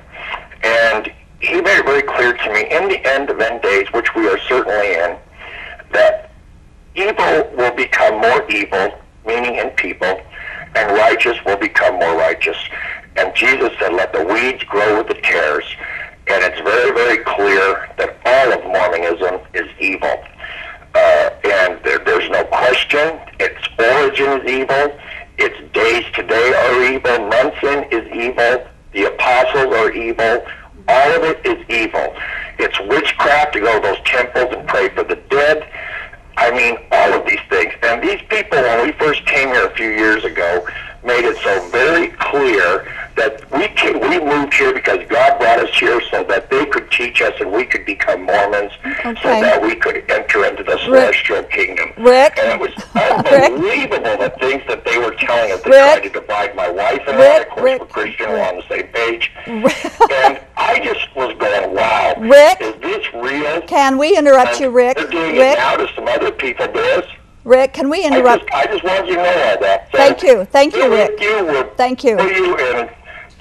And he made it very clear to me in the end of end days, which we are certainly in, that evil will become more evil, meaning in people, and righteous will become more righteous. And Jesus said, let the weeds grow with the tares. And it's very, very clear that all of Mormonism is evil. Uh, and there, there's no question. Its origin is evil. Its days today are evil. Months in is evil. The apostles are evil. All of it is evil. It's witchcraft to go to those temples and pray for the dead. I mean, all of these things. And these people, when we first came here a few years ago, made it so very clear that we came, we moved here because God brought us here so that they could teach us and we could become Mormons, so that we could enter into the celestial kingdom. Rick? And it was Rick? unbelievable the things that they were telling us. They Rick? tried to divide my wife and I. Of course, Rick, we're Christian, Rick. we're on the same page. and I just was going, wow. Rick? Is this real? Can we interrupt you, Rick? They're doing Rick, it now to some other people, this. Rick, can we I interrupt? just, I just wanted you to know that. So, Thank you. Thank you, Rick. with You, we're Thank you. and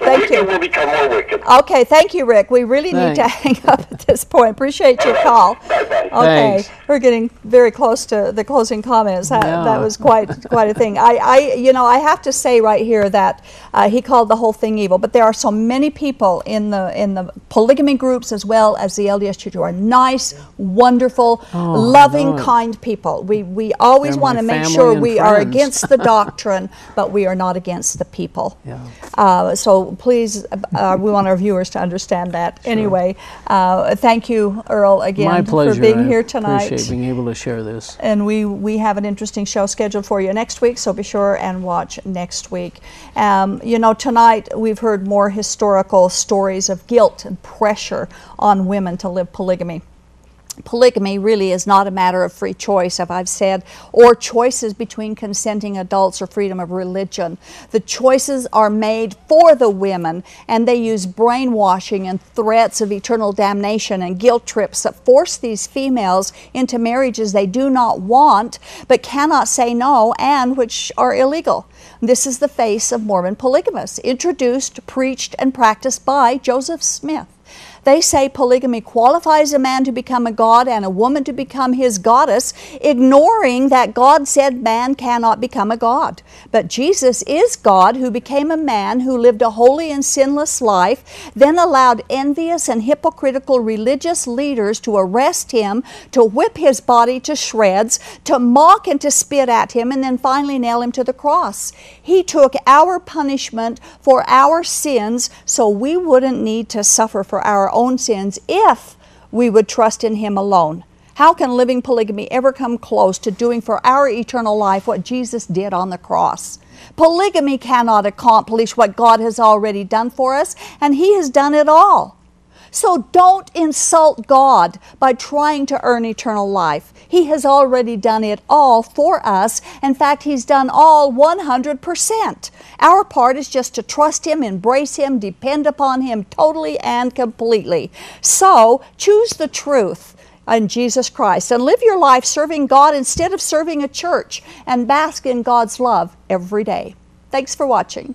The Thank wicked you. will become more wicked. Okay, thank you, Rick. We really need to hang up at this point. Appreciate your call. Bye-bye. Okay, Thanks. we're getting very close to the closing comments. That, that was quite quite a thing. I, I, you know, I have to say right here that uh, he called the whole thing evil. But there are so many people in the in the polygamy groups as well as the LDS Church who are nice, wonderful, loving, know kind people. We we always want to make sure and we are against the doctrine, but we are not against the people. Yeah. Uh, so please, uh, we want our viewers to understand that. Anyway, uh, thank you, Earl, again for being I here tonight. Appreciate being able to share this. And we, we have an interesting show scheduled for you next week, so be sure and watch next week. Um, you know, tonight we've heard more historical stories of guilt and pressure on women to live polygamy polygamy really is not a matter of free choice, as I've said, or choices between consenting adults or freedom of religion. The choices are made for the women, and they use brainwashing and threats of eternal damnation and guilt trips that force these females into marriages they do not want but cannot say no and which are illegal. This is the face of Mormon polygamists, introduced, preached, and practiced by Joseph Smith. They say polygamy qualifies a man to become a god and a woman to become his goddess, ignoring that God said man cannot become a god. But Jesus is God who became a man who lived a holy and sinless life, then allowed envious and hypocritical religious leaders to arrest him, to whip his body to shreds, to mock and to spit at him, and then finally nail him to the cross. He took our punishment for our sins so we wouldn't need to suffer for our own sins if we would trust in Him alone. How can living polygamy ever come close to doing for our eternal life what Jesus did on the cross? Polygamy cannot accomplish what God has already done for us, and He has done it all. So don't insult God by trying to earn eternal life. He has already done it all for us. In fact, He's done all 100%. Our part is just to trust Him, embrace Him, depend upon Him totally and completely. So choose the truth in Jesus Christ and live your life serving God instead of serving a church and bask in God's love every day. Thanks for watching.